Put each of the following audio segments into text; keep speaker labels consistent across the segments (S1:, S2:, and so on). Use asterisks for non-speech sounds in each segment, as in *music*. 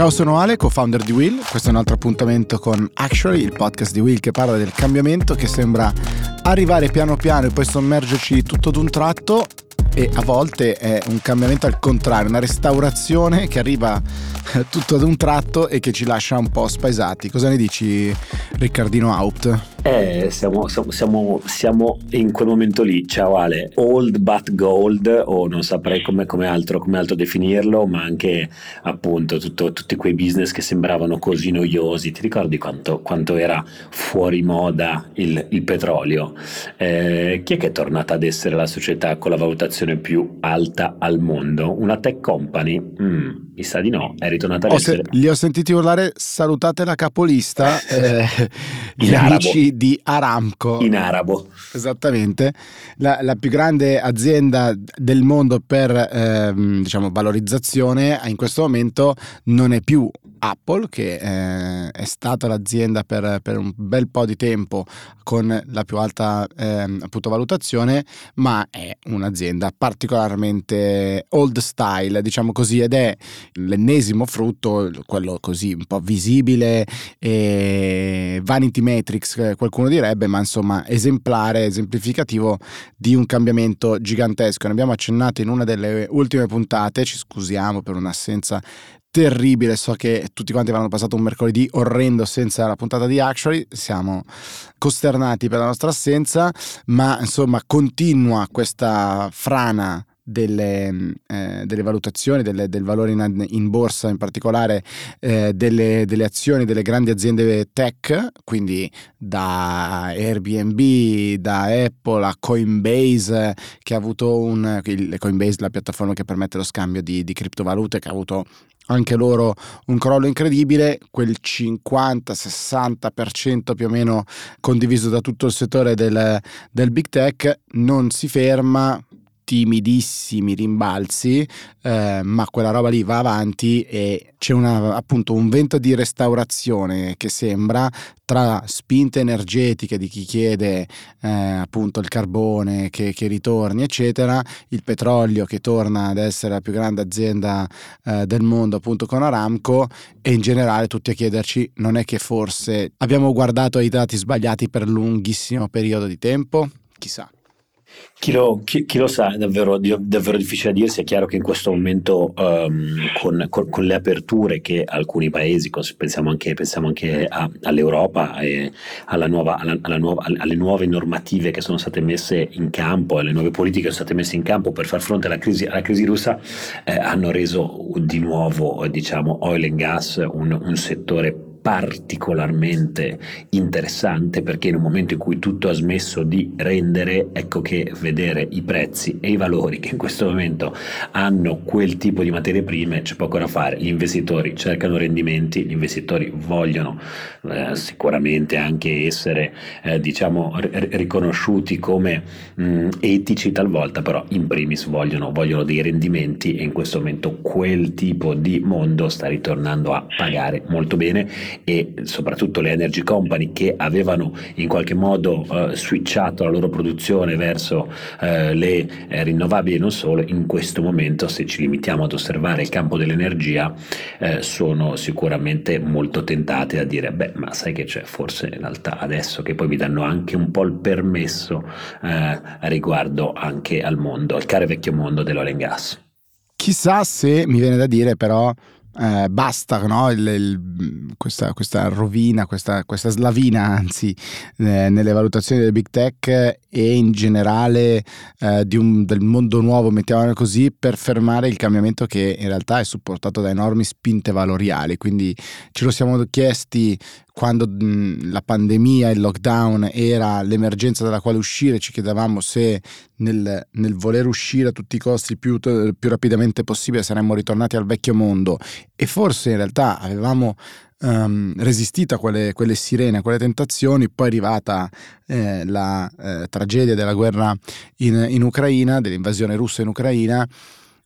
S1: Ciao, sono Ale, co-founder di Will. Questo è un altro appuntamento con Actually, il podcast di Will che parla del cambiamento che sembra arrivare piano piano e poi sommergerci tutto d'un tratto e a volte è un cambiamento al contrario, una restaurazione che arriva *laughs* tutto ad un tratto e che ci lascia un po' spaesati. Cosa ne dici Riccardino Haupt?
S2: Eh, siamo, siamo, siamo, in quel momento lì, ciao Ale, old but gold o non saprei come, come, altro, come altro, definirlo, ma anche appunto tutto, tutti quei business che sembravano così noiosi. Ti ricordi quanto, quanto era fuori moda il, il petrolio? Eh, chi è che è tornata ad essere la società con la valutazione più alta al mondo? Una tech company? Mm, mi sa di no, è ritornata ad
S1: ho
S2: essere...
S1: Se, li ho sentiti urlare salutate la capolista, *laughs* eh, gli amici di Aramco.
S2: In arabo.
S1: Esattamente, la, la più grande azienda del mondo per ehm, diciamo, valorizzazione in questo momento non è più Apple, che eh, è stata l'azienda per, per, un bel po' di tempo con la più alta eh, appunto, valutazione, ma è un'azienda particolarmente old style, diciamo così, ed è l'ennesimo frutto, quello così un po' visibile, e vanity matrix, qualcuno direbbe, ma insomma esemplare, esemplificativo di un cambiamento gigantesco. Ne abbiamo accennato in una delle ultime puntate, ci scusiamo per un'assenza terribile. So che tutti quanti avranno passato un mercoledì orrendo senza la puntata di Actually. Siamo costernati per la nostra assenza, ma insomma continua questa frana delle, eh, delle valutazioni, delle, del valore in, in, borsa, in particolare eh, delle, delle, azioni delle grandi aziende tech, quindi da Airbnb, da Apple a Coinbase, che ha avuto un, Coinbase, la piattaforma che permette lo scambio di, di criptovalute, che ha avuto anche loro un crollo incredibile, quel 50-60% più o meno condiviso da tutto il settore del, del big tech non si ferma timidissimi rimbalzi, eh, ma quella roba lì va avanti e c'è una, appunto un vento di restaurazione che sembra tra spinte energetiche di chi chiede eh, appunto il carbone che, che, ritorni, eccetera, il petrolio che torna ad essere la più grande azienda eh, del mondo appunto con Aramco e in generale tutti a chiederci non è che forse abbiamo guardato ai dati sbagliati per lunghissimo periodo di tempo? Chissà.
S2: Chi lo, chi, chi lo, sa, è davvero, davvero, difficile dirsi. È chiaro che in questo momento, um, con, con, con, le aperture che alcuni paesi, pensiamo anche, pensiamo anche a, all'Europa e alla nuova, alla, alla nuova, alle nuove normative che sono state messe in campo, alle nuove politiche che sono state messe in campo per far fronte alla crisi, alla crisi russa, eh, hanno reso di nuovo diciamo, oil and gas un, un settore particolarmente interessante perché in un momento in cui tutto ha smesso di rendere, ecco che vedere i prezzi e i valori che in questo momento hanno quel tipo di materie prime c'è poco da fare. Gli investitori cercano rendimenti, gli investitori vogliono eh, sicuramente anche essere eh, diciamo r- riconosciuti come mh, etici talvolta, però in primis vogliono, vogliono dei rendimenti e in questo momento quel tipo di mondo sta ritornando a pagare molto bene e soprattutto le energy company che avevano in qualche modo uh, switchato la loro produzione verso uh, le eh, rinnovabili e non solo, in questo momento se ci limitiamo ad osservare il campo dell'energia eh, sono sicuramente molto tentate a dire beh ma sai che c'è forse in realtà adesso che poi mi danno anche un po' il permesso eh, riguardo anche al mondo, al caro vecchio mondo dell'oil and gas.
S1: Chissà se mi viene da dire però eh, basta no? il, il, questa, questa, rovina, questa, questa slavina anzi eh, nelle valutazioni del big tech e in generale eh, un, del mondo nuovo, mettiamolo così, per fermare il cambiamento che in realtà è supportato da enormi spinte valoriali. Quindi ce lo siamo chiesti quando mh, la pandemia, il lockdown era l'emergenza dalla quale uscire, ci chiedevamo se nel, nel voler uscire a tutti i costi più, più rapidamente possibile saremmo ritornati al vecchio mondo. E forse in realtà avevamo um, resistito a quelle, quelle, sirene, a quelle tentazioni, poi è arrivata eh, la eh, tragedia della guerra in, in Ucraina, dell'invasione russa in Ucraina.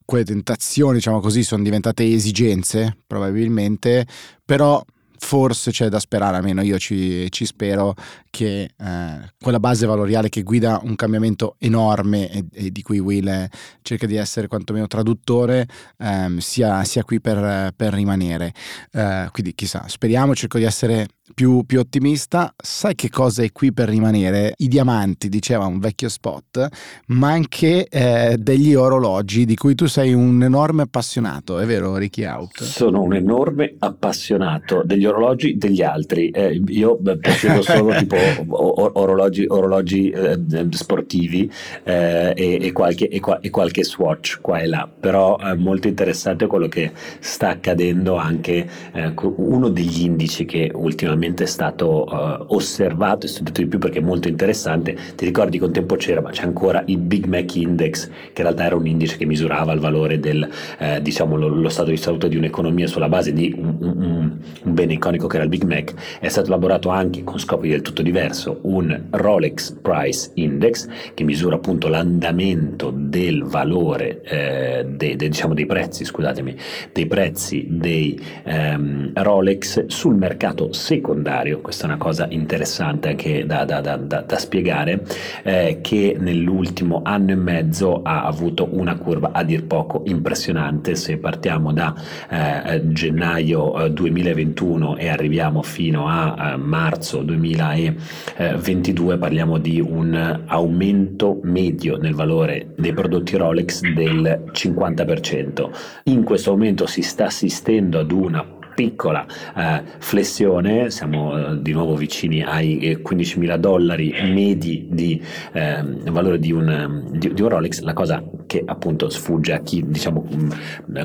S1: Quelle tentazioni, diciamo così, sono diventate esigenze, probabilmente, però forse c'è da sperare, almeno io ci, ci spero, che eh, quella base valoriale che guida un cambiamento enorme e, e di cui Will cerca di essere quantomeno traduttore ehm, sia, sia, qui per, per rimanere. Eh, quindi chissà, speriamo, cerco di essere più, più, ottimista, sai che cosa è qui per rimanere? I diamanti, diceva un vecchio spot, ma anche eh, degli orologi di cui tu sei un enorme appassionato, è vero Ricky Out?
S2: Sono un enorme appassionato degli orologi degli altri, eh, io possiedo solo *laughs* tipo or- orologi, orologi eh, sportivi eh, e, e, qualche, e, qua- e, qualche, swatch qua e là, però è molto interessante quello che sta accadendo anche eh, uno degli indici che ultimamente ultimamente è stato uh, osservato e studiato di più perché è molto interessante. Ti ricordi che un tempo c'era, ma c'è ancora il Big Mac Index, che in realtà era un indice che misurava il valore del, eh, diciamo, lo, lo, stato di salute di un'economia sulla base di un, un, un, bene iconico che era il Big Mac. È stato elaborato anche con scopi del tutto diverso un Rolex Price Index che misura appunto l'andamento del valore eh, de, de, diciamo, dei prezzi, scusatemi, dei prezzi dei ehm, Rolex sul mercato secondario secondario, questa è una cosa interessante anche da, da, da, da spiegare, eh, che nell'ultimo anno e mezzo ha avuto una curva a dir poco impressionante, se partiamo da eh, gennaio 2021 eh, e arriviamo fino a eh, marzo 2022 parliamo di un aumento medio nel valore dei prodotti Rolex del 50%. In questo momento si sta assistendo ad una piccola eh, flessione, siamo eh, di nuovo vicini ai 15.000 eh, dollari medi di eh, valore di un, di, di un, Rolex, la cosa che appunto sfugge a chi diciamo, mm,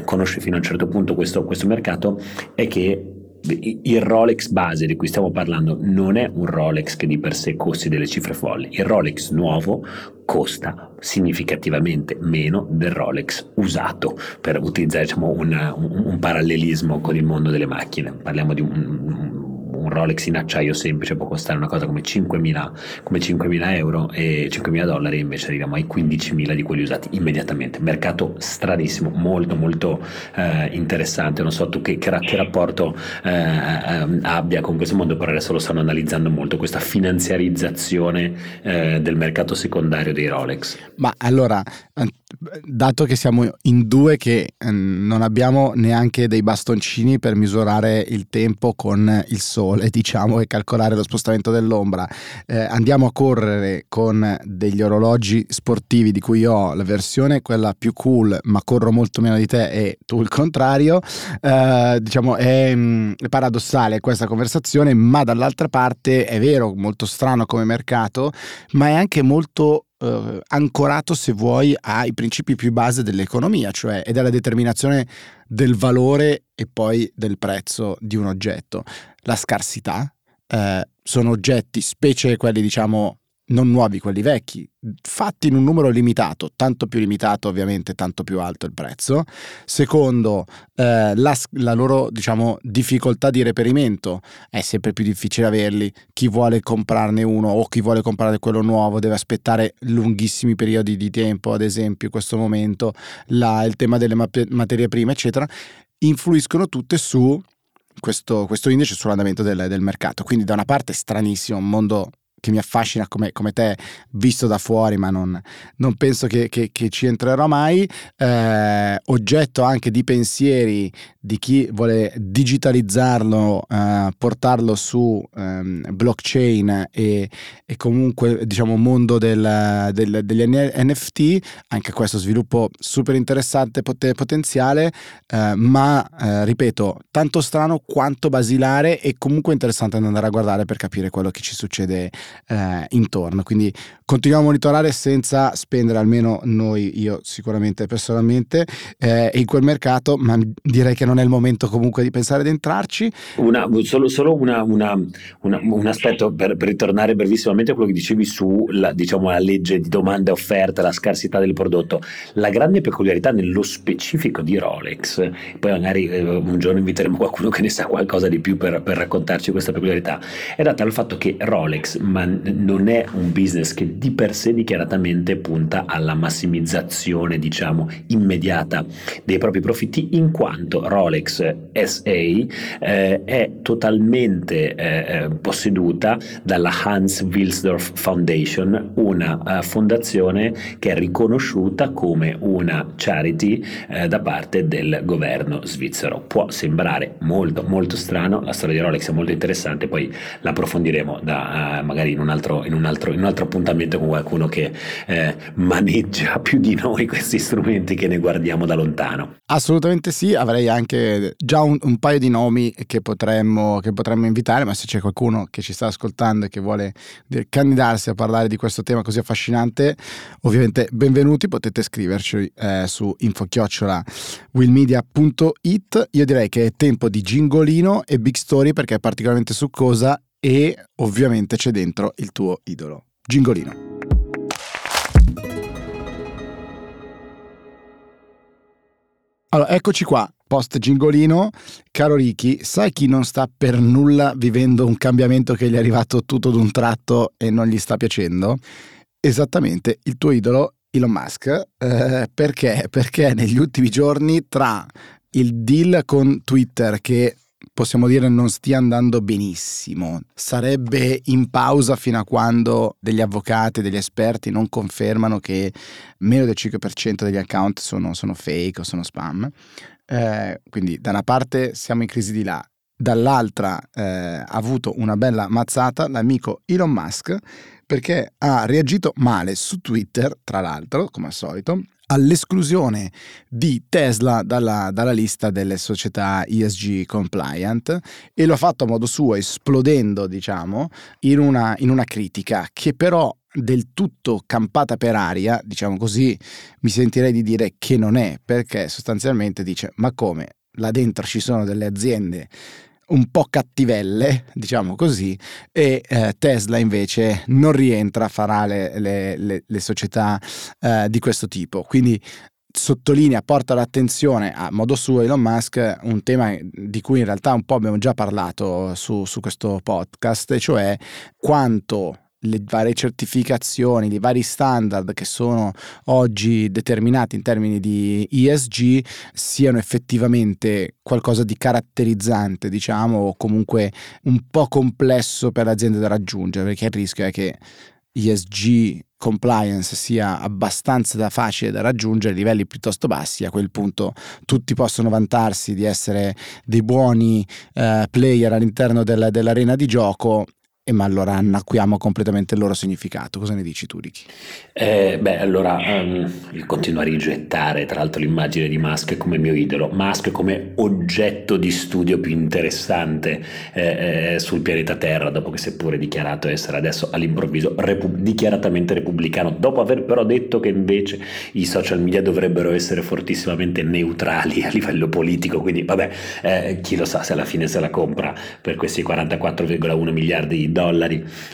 S2: conosce fino a un certo punto questo, questo mercato è che il Rolex base di cui stiamo parlando non è un Rolex che di per sé costi delle cifre folli. Il Rolex nuovo costa significativamente meno del Rolex usato, per utilizzare diciamo, un, un, parallelismo con il mondo delle macchine. Parliamo di un, un Rolex in acciaio semplice può costare una cosa come 5.000, come 5.000 euro e 5.000 dollari, invece arriviamo ai 15.000 di quelli usati immediatamente. Mercato stranissimo, molto molto eh, interessante. Non so tu che, che, che rapporto eh, ehm, abbia con questo mondo, però adesso lo stanno analizzando molto, questa finanziarizzazione eh, del mercato secondario dei Rolex.
S1: Ma allora, dato che siamo in due che eh, non abbiamo neanche dei bastoncini per misurare il tempo con il sole, *laughs* diciamo, e calcolare lo spostamento dell'ombra, eh, andiamo a correre con degli orologi sportivi di cui ho la versione quella più cool, ma corro molto meno di te e tu il contrario. Eh, diciamo è, mm, è paradossale questa conversazione, ma dall'altra parte è vero, molto strano come mercato, ma è anche molto eh, ancorato, se vuoi, ai principi più base dell'economia, cioè ed è la determinazione del valore e poi del prezzo di un oggetto. La scarsità eh, sono oggetti, specie quelli diciamo non nuovi, quelli vecchi, fatti in un numero limitato, tanto più limitato ovviamente, tanto più alto il prezzo. Secondo, eh, la, la, loro diciamo, difficoltà di reperimento, è sempre più difficile averli. Chi vuole comprarne uno o chi vuole comprare quello nuovo deve aspettare lunghissimi periodi di tempo, ad esempio in questo momento la, il tema delle materie prime, eccetera, influiscono tutte su questo, questo indice sull'andamento del, del, mercato. Quindi da una parte è stranissimo, un mondo che mi affascina come, come, te, visto da fuori, ma non, non penso che, che, che, ci entrerò mai. Eh, oggetto anche di pensieri di chi vuole digitalizzarlo, eh, portarlo su ehm, blockchain e, e, comunque diciamo mondo del, del, degli NFT, anche questo sviluppo super interessante, pot- potenziale, eh, ma eh, ripeto, tanto strano quanto basilare e comunque interessante andare a guardare per capire quello che ci succede eh, intorno. Quindi continuiamo a monitorare senza spendere almeno noi, io sicuramente personalmente, eh, in quel mercato, ma direi che non è il momento comunque di pensare di entrarci.
S2: Una, solo, solo una, una, un aspetto per, per, ritornare brevissimamente a quello che dicevi sulla diciamo, la legge di domanda e offerta, la scarsità del prodotto. La grande peculiarità nello specifico di Rolex, poi magari eh, un giorno inviteremo qualcuno che ne sa qualcosa di più per, per raccontarci questa peculiarità, è data dal fatto che Rolex ma non è un business che di per sé dichiaratamente punta alla massimizzazione, diciamo, immediata dei propri profitti, in quanto Rolex SA eh, è totalmente eh, eh posseduta dalla Hans Wilsdorf Foundation, una uh, fondazione che è riconosciuta come una charity eh, da parte del governo svizzero. Può sembrare molto molto strano, la storia di Rolex è molto interessante, poi l'approfondiremo da, uh, magari in un, altro, in, un altro, in un, altro, appuntamento con qualcuno che eh, maneggia *laughs* più di noi questi strumenti che ne guardiamo da lontano.
S1: Assolutamente sì, avrei anche già un, un paio di nomi che potremmo, che potremmo invitare, ma se c'è qualcuno che ci sta ascoltando e che vuole candidarsi a parlare di questo tema così affascinante, ovviamente benvenuti, potete scriverci eh, su infochiocciola willmedia.it. Io direi che è tempo di gingolino e big story perché è particolarmente succosa e ovviamente c'è dentro il tuo idolo. Gingolino. Allora, eccoci qua, post gingolino. Caro Ricky, sai chi non sta per nulla vivendo un cambiamento che gli è arrivato tutto d'un tratto e non gli sta piacendo? Esattamente, il tuo idolo Elon Musk. Eh, perché? Perché negli ultimi giorni tra il deal con Twitter che possiamo dire non stia andando benissimo. Sarebbe in pausa fino a quando degli avvocati degli esperti non confermano che meno del 5% degli account sono, sono fake o sono spam. Eh, quindi da una parte siamo in crisi di là, dall'altra eh, ha avuto una bella mazzata l'amico Elon Musk perché ha reagito male su Twitter, tra l'altro, come al solito, all'esclusione di Tesla dalla, dalla, lista delle società ESG compliant e lo ha fatto a modo suo esplodendo diciamo in una, in una critica che però del tutto campata per aria diciamo così mi sentirei di dire che non è perché sostanzialmente dice ma come? Là dentro ci sono delle aziende un po' cattivelle, diciamo così, e eh, Tesla invece non rientra, farà le, le, le, le società eh, di questo tipo. Quindi sottolinea, porta l'attenzione a modo suo Elon Musk un tema di cui in realtà un po' abbiamo già parlato su, su questo podcast, cioè quanto le varie certificazioni, i vari standard che sono oggi determinati in termini di ESG siano effettivamente qualcosa di caratterizzante, diciamo, o comunque un po' complesso per l'azienda da raggiungere, perché il rischio è che ESG compliance sia abbastanza facile da raggiungere livelli piuttosto bassi, a quel punto tutti possono vantarsi di essere dei buoni eh, player all'interno del, dell'arena di gioco e ma allora annacquiamo completamente il loro significato. Cosa ne dici tu, Ricky?
S2: Eh, beh, allora um, io continuo a rigettare tra l'altro l'immagine di Musk come mio idolo, Musk come oggetto di studio più interessante eh, eh, sul pianeta Terra, dopo che seppure dichiarato essere adesso all'improvviso repu- dichiaratamente repubblicano, dopo aver però detto che invece i social media dovrebbero essere fortissimamente neutrali a livello politico, quindi vabbè, eh, chi lo sa se alla fine se la compra per questi 44,1 miliardi di dollari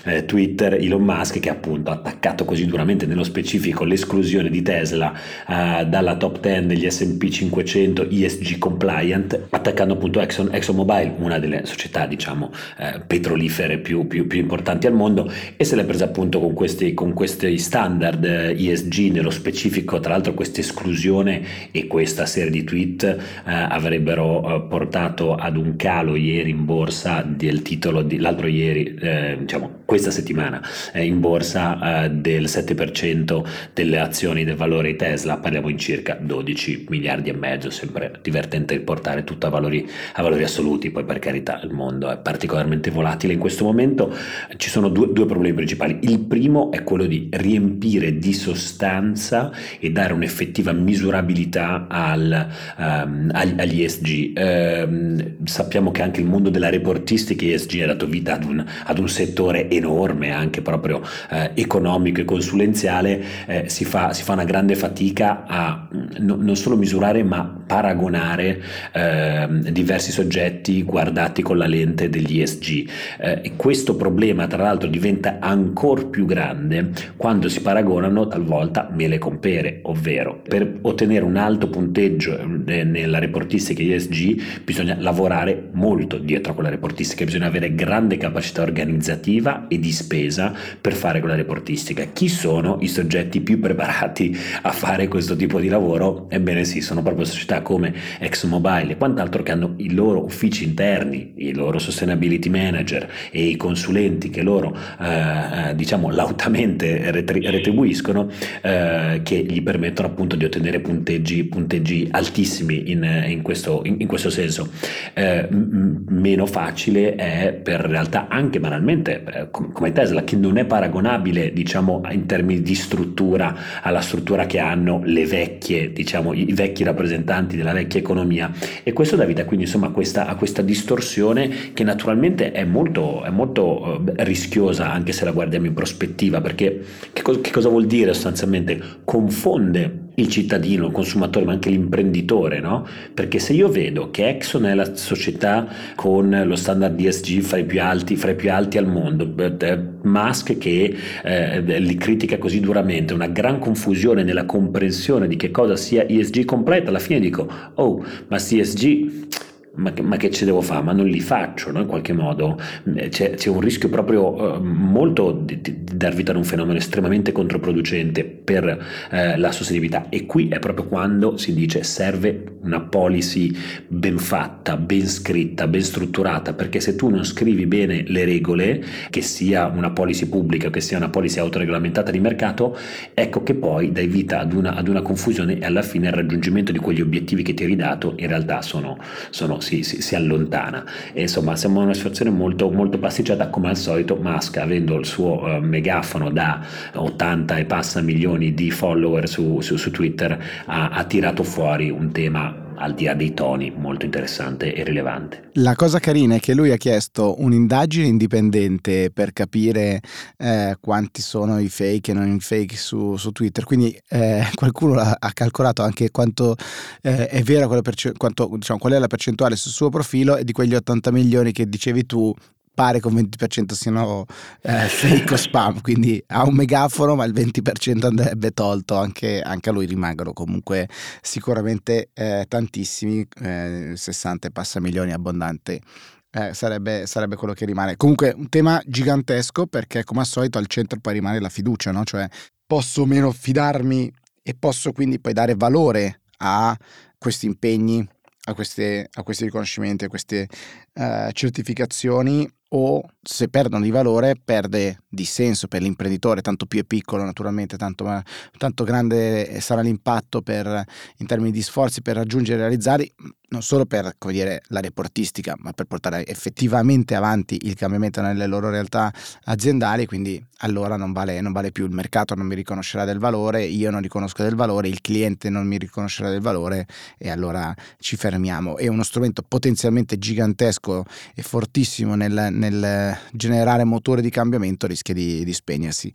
S2: eh, Twitter, Elon Musk che appunto ha attaccato così duramente nello specifico l'esclusione di Tesla eh, dalla top 10 degli S&P 500 ESG compliant, attaccando appunto Exxon, ExxonMobil, una delle società diciamo eh, petrolifere più, più, più, importanti al mondo e se l'è presa appunto con questi, con questi standard ESG eh, nello specifico, tra l'altro questa esclusione e questa serie di tweet eh, avrebbero eh, portato ad un calo ieri in borsa del titolo di, l'altro ieri 呃，这么。Questa settimana è in borsa eh, del 7% delle azioni del valore Tesla, parliamo in circa 12 miliardi e mezzo, sempre divertente riportare tutto a valori, a valori assoluti, poi per carità il mondo è particolarmente volatile in questo momento, ci sono due, due problemi principali, il primo è quello di riempire di sostanza e dare un'effettiva misurabilità al, um, agli ESG. Um, sappiamo che anche il mondo della reportistica ESG ha dato vita ad un, ad un settore enorme, anche proprio eh, economico e consulenziale, eh, si, fa, si, fa, una grande fatica a mm, no, non solo misurare ma paragonare eh, diversi soggetti guardati con la lente degli ESG. Eh, e questo problema tra l'altro diventa ancora più grande quando si paragonano talvolta mele con pere, ovvero per ottenere un alto punteggio eh, nella reportistica ESG bisogna lavorare molto dietro quella reportistica, bisogna avere grande capacità organizzativa e di spesa per fare quella reportistica. Chi sono i soggetti più preparati a fare questo tipo di lavoro? Ebbene sì, sono proprio società come ExxonMobil e quant'altro che hanno i loro uffici interni, i loro sustainability manager e i consulenti che loro eh, eh diciamo lautamente retribuiscono eh, che gli permettono appunto di ottenere punteggi, punteggi altissimi in, in, questo, in, in, questo, senso. Eh, m- meno facile è per realtà anche banalmente eh, come Tesla che non è paragonabile diciamo in termini di struttura alla struttura che hanno le vecchie diciamo i vecchi rappresentanti della vecchia economia. E questo dà vita quindi insomma a questa, a questa distorsione che naturalmente è molto, è molto eh, rischiosa anche se la guardiamo in prospettiva perché che, co- che cosa vuol dire sostanzialmente? Confonde il cittadino, il consumatore, ma anche l'imprenditore, no? Perché se io vedo che Exxon è la società con lo standard DSG fra i più alti, fra i più alti al mondo, eh, Musk che eh, li critica così duramente, una gran confusione nella comprensione di che cosa sia ESG completa, alla fine dico, oh, ma ESG ma, ma, che ci devo fare? Ma non li faccio, no? in qualche modo. Eh, c'è, c'è un rischio proprio eh, molto di, di, dar vita ad un fenomeno estremamente controproducente per eh, la sostenibilità e qui è proprio quando si dice serve una policy ben fatta, ben scritta, ben strutturata, perché se tu non scrivi bene le regole, che sia una policy pubblica che sia una policy autoregolamentata di mercato, ecco che poi dai vita ad una, ad una confusione e alla fine il raggiungimento di quegli obiettivi che ti hai ridato in realtà sono, sono si, si, si, allontana. E insomma, siamo in una situazione molto, molto pasticciata, come al solito. Musk, avendo il suo uh, megafono da 80 e passa milioni di follower su, su, su Twitter, ha, ha tirato fuori un tema al di là dei toni, molto interessante e rilevante.
S1: La cosa carina è che lui ha chiesto un'indagine indipendente per capire eh, quanti sono i fake e non i fake su, su Twitter, quindi eh, *laughs* qualcuno ha, calcolato anche quanto eh, è perce- quanto, diciamo, qual è la percentuale sul suo profilo e di quegli 80 milioni che dicevi tu pare che un 20% siano eh, *laughs* fake o spam, quindi ha un megafono ma il 20% andrebbe tolto, anche, anche a lui rimangono comunque sicuramente eh, tantissimi, eh, 60 e passa milioni abbondanti. Eh, sarebbe, sarebbe, quello che rimane. Comunque un tema gigantesco perché come al solito al centro poi rimane la fiducia, no? cioè posso meno fidarmi e posso quindi poi dare valore a questi impegni, a, queste, a questi riconoscimenti, a queste uh, certificazioni o se perdono di valore perde di senso per l'imprenditore, tanto più è piccolo naturalmente, tanto, tanto grande sarà l'impatto per, in termini di sforzi per raggiungere e realizzarli, non solo per dire, la reportistica, ma per portare effettivamente avanti il cambiamento nelle loro realtà aziendali, quindi allora non vale, non vale più, il mercato non mi riconoscerà del valore, io non riconosco del valore, il cliente non mi riconoscerà del valore e allora ci fermiamo. È uno strumento potenzialmente gigantesco e fortissimo nel, nel generare motore di cambiamento, rischia di, di spegnersi.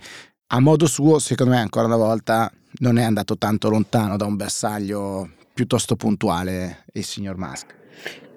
S1: A modo suo, secondo me, ancora una volta non è andato tanto lontano da un bersaglio piuttosto puntuale il signor Musk.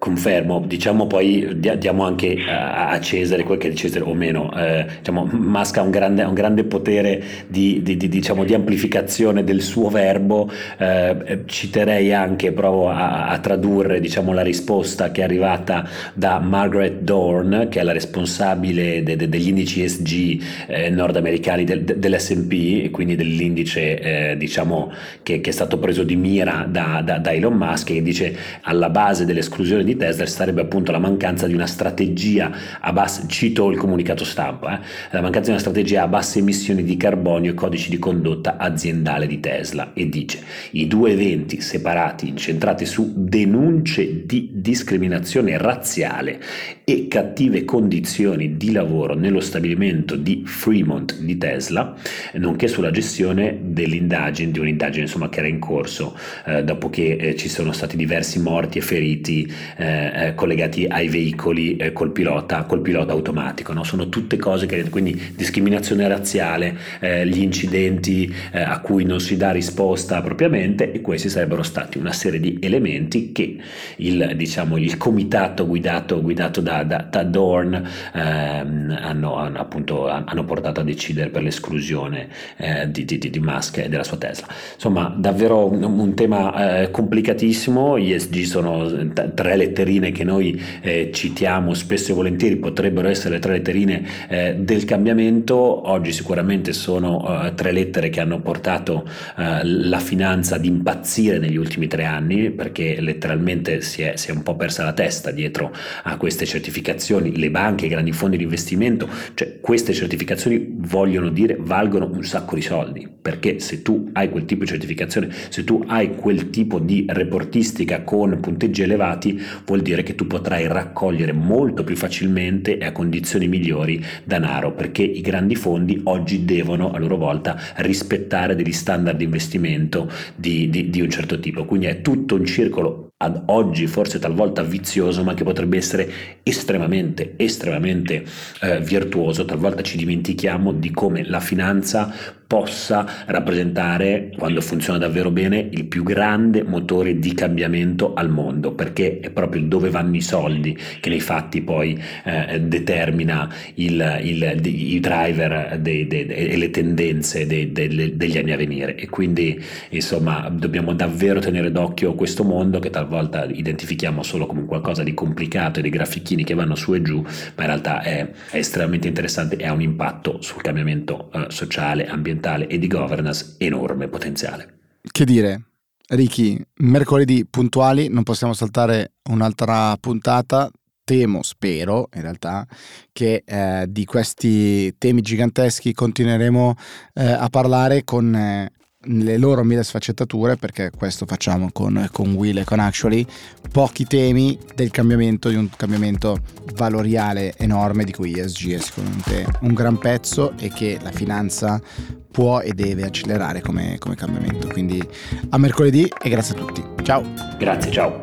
S2: Confermo, diciamo poi diamo anche a Cesare quel che è di Cesare o meno, eh, diciamo, Musk ha un grande, un grande potere di, di, di, diciamo, di, amplificazione del suo verbo, eh, citerei anche, provo a, a tradurre diciamo, la risposta che è arrivata da Margaret Dorn, che è la responsabile de, de, degli indici ESG eh, nordamericani del, dell'S&P, quindi dell'indice eh, diciamo, che, che, è stato preso di mira da, da, da Elon Musk, che dice alla base dell'esclusione di di Tesla sarebbe appunto la mancanza di una strategia a basse, cito il comunicato stampa, eh, la mancanza di una strategia a basse emissioni di carbonio e codici di condotta aziendale di Tesla. E dice i due eventi separati incentrati su denunce di discriminazione razziale e cattive condizioni di lavoro nello stabilimento di Fremont di Tesla, nonché sulla gestione dell'indagine, di un'indagine insomma che era in corso eh, dopo che eh, ci sono stati diversi morti e feriti eh, eh, collegati ai veicoli eh, col, pilota, col pilota automatico. No? Sono tutte cose che, quindi discriminazione razziale, eh, gli incidenti eh, a cui non si dà risposta propriamente e questi sarebbero stati una serie di elementi che il, diciamo, il comitato guidato, guidato da, da, da Dorn ehm, hanno, hanno, appunto, hanno, portato a decidere per l'esclusione eh, di, di, di, Musk e della sua Tesla. Insomma, davvero un, un tema complicatissimo, gli ESG sono tre elementi letterine che noi eh, citiamo spesso e volentieri potrebbero essere le tre letterine eh, del cambiamento, oggi sicuramente sono eh, tre lettere che hanno portato eh, la finanza ad impazzire negli ultimi tre anni perché letteralmente si è, si è, un po' persa la testa dietro a queste certificazioni, le banche, i grandi fondi di investimento, cioè queste certificazioni vogliono dire valgono un sacco di soldi perché se tu hai quel tipo di certificazione, se tu hai quel tipo di reportistica con punteggi elevati, vuol dire che tu potrai raccogliere molto più facilmente e a condizioni migliori denaro, perché i grandi fondi oggi devono a loro volta rispettare degli standard di investimento di, di, di un certo tipo. Quindi è tutto un circolo ad oggi forse talvolta vizioso, ma che potrebbe essere estremamente, estremamente eh, virtuoso. Talvolta ci dimentichiamo di come la finanza possa rappresentare, quando funziona davvero bene, il più grande motore di cambiamento al mondo, perché è proprio dove vanno i soldi che nei fatti poi eh, determina il, il, i driver de, de, de, e le tendenze degli anni a venire. E quindi, insomma, dobbiamo davvero tenere d'occhio questo mondo che talvolta identifichiamo solo come qualcosa di complicato e dei grafichini che vanno su e giù, ma in realtà è, è estremamente interessante e ha un impatto sul cambiamento eh, sociale, ambientale e di governance enorme potenziale.
S1: Che dire, Ricky, mercoledì puntuali, non possiamo saltare un'altra puntata. Temo, spero in realtà, che eh, di questi temi giganteschi continueremo eh, a parlare con eh, le loro mille sfaccettature, perché questo facciamo con, con Will e con Actually, pochi temi del cambiamento, di un cambiamento valoriale enorme di cui ESG è sicuramente un gran pezzo e che la finanza può e deve accelerare come, come cambiamento. Quindi a mercoledì e grazie a tutti. Ciao.
S2: Grazie, ciao.